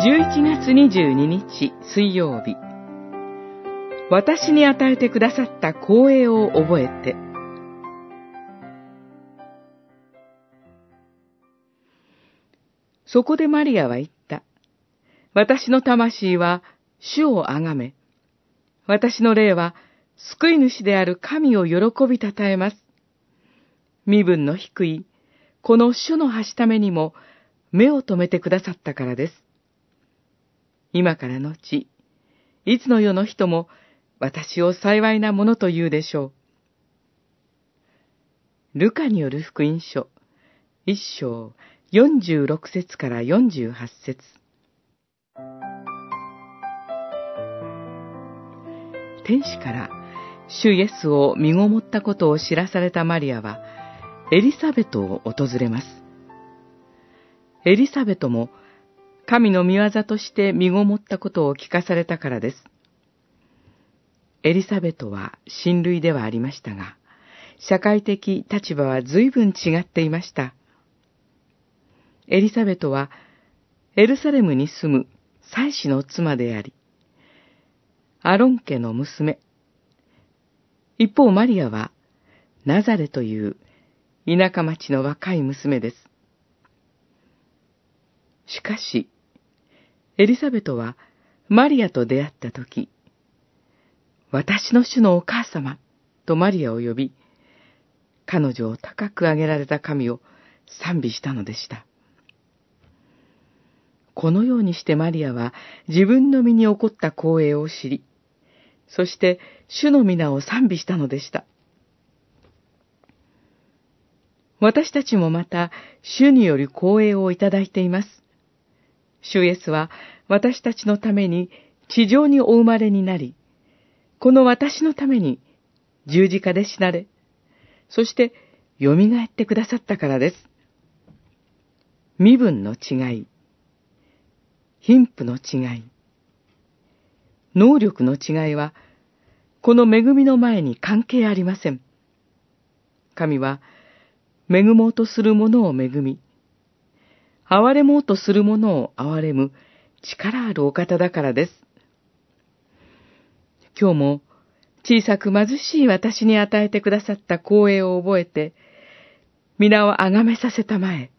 11月22日水曜日私に与えてくださった光栄を覚えてそこでマリアは言った。私の魂は主をあがめ、私の霊は救い主である神を喜びたたえます。身分の低い、この主の橋ためにも目を留めてくださったからです。今からのち、いつの世の人も私を幸いなものと言うでしょう。ルカによる福音書、一章46節から48節天使から主イエスを身ごもったことを知らされたマリアは、エリサベトを訪れます。エリサベトも、神の見業として身ごもったことを聞かされたからです。エリザベトは親類ではありましたが、社会的立場は随分違っていました。エリザベトはエルサレムに住む妻子の妻であり、アロン家の娘。一方マリアはナザレという田舎町の若い娘です。しかし、エリザベトはマリアと出会ったとき、私の主のお母様とマリアを呼び、彼女を高く上げられた神を賛美したのでした。このようにしてマリアは自分の身に起こった光栄を知り、そして主の皆を賛美したのでした。私たちもまた主による光栄をいただいています。主イエスは私たちのために地上にお生まれになり、この私のために十字架で死なれ、そして蘇ってくださったからです。身分の違い、貧富の違い、能力の違いは、この恵みの前に関係ありません。神は、恵もうとする者を恵み、憐れもうとする者を憐れむ力あるお方だからです。今日も小さく貧しい私に与えてくださった光栄を覚えて、皆をあがめさせたまえ、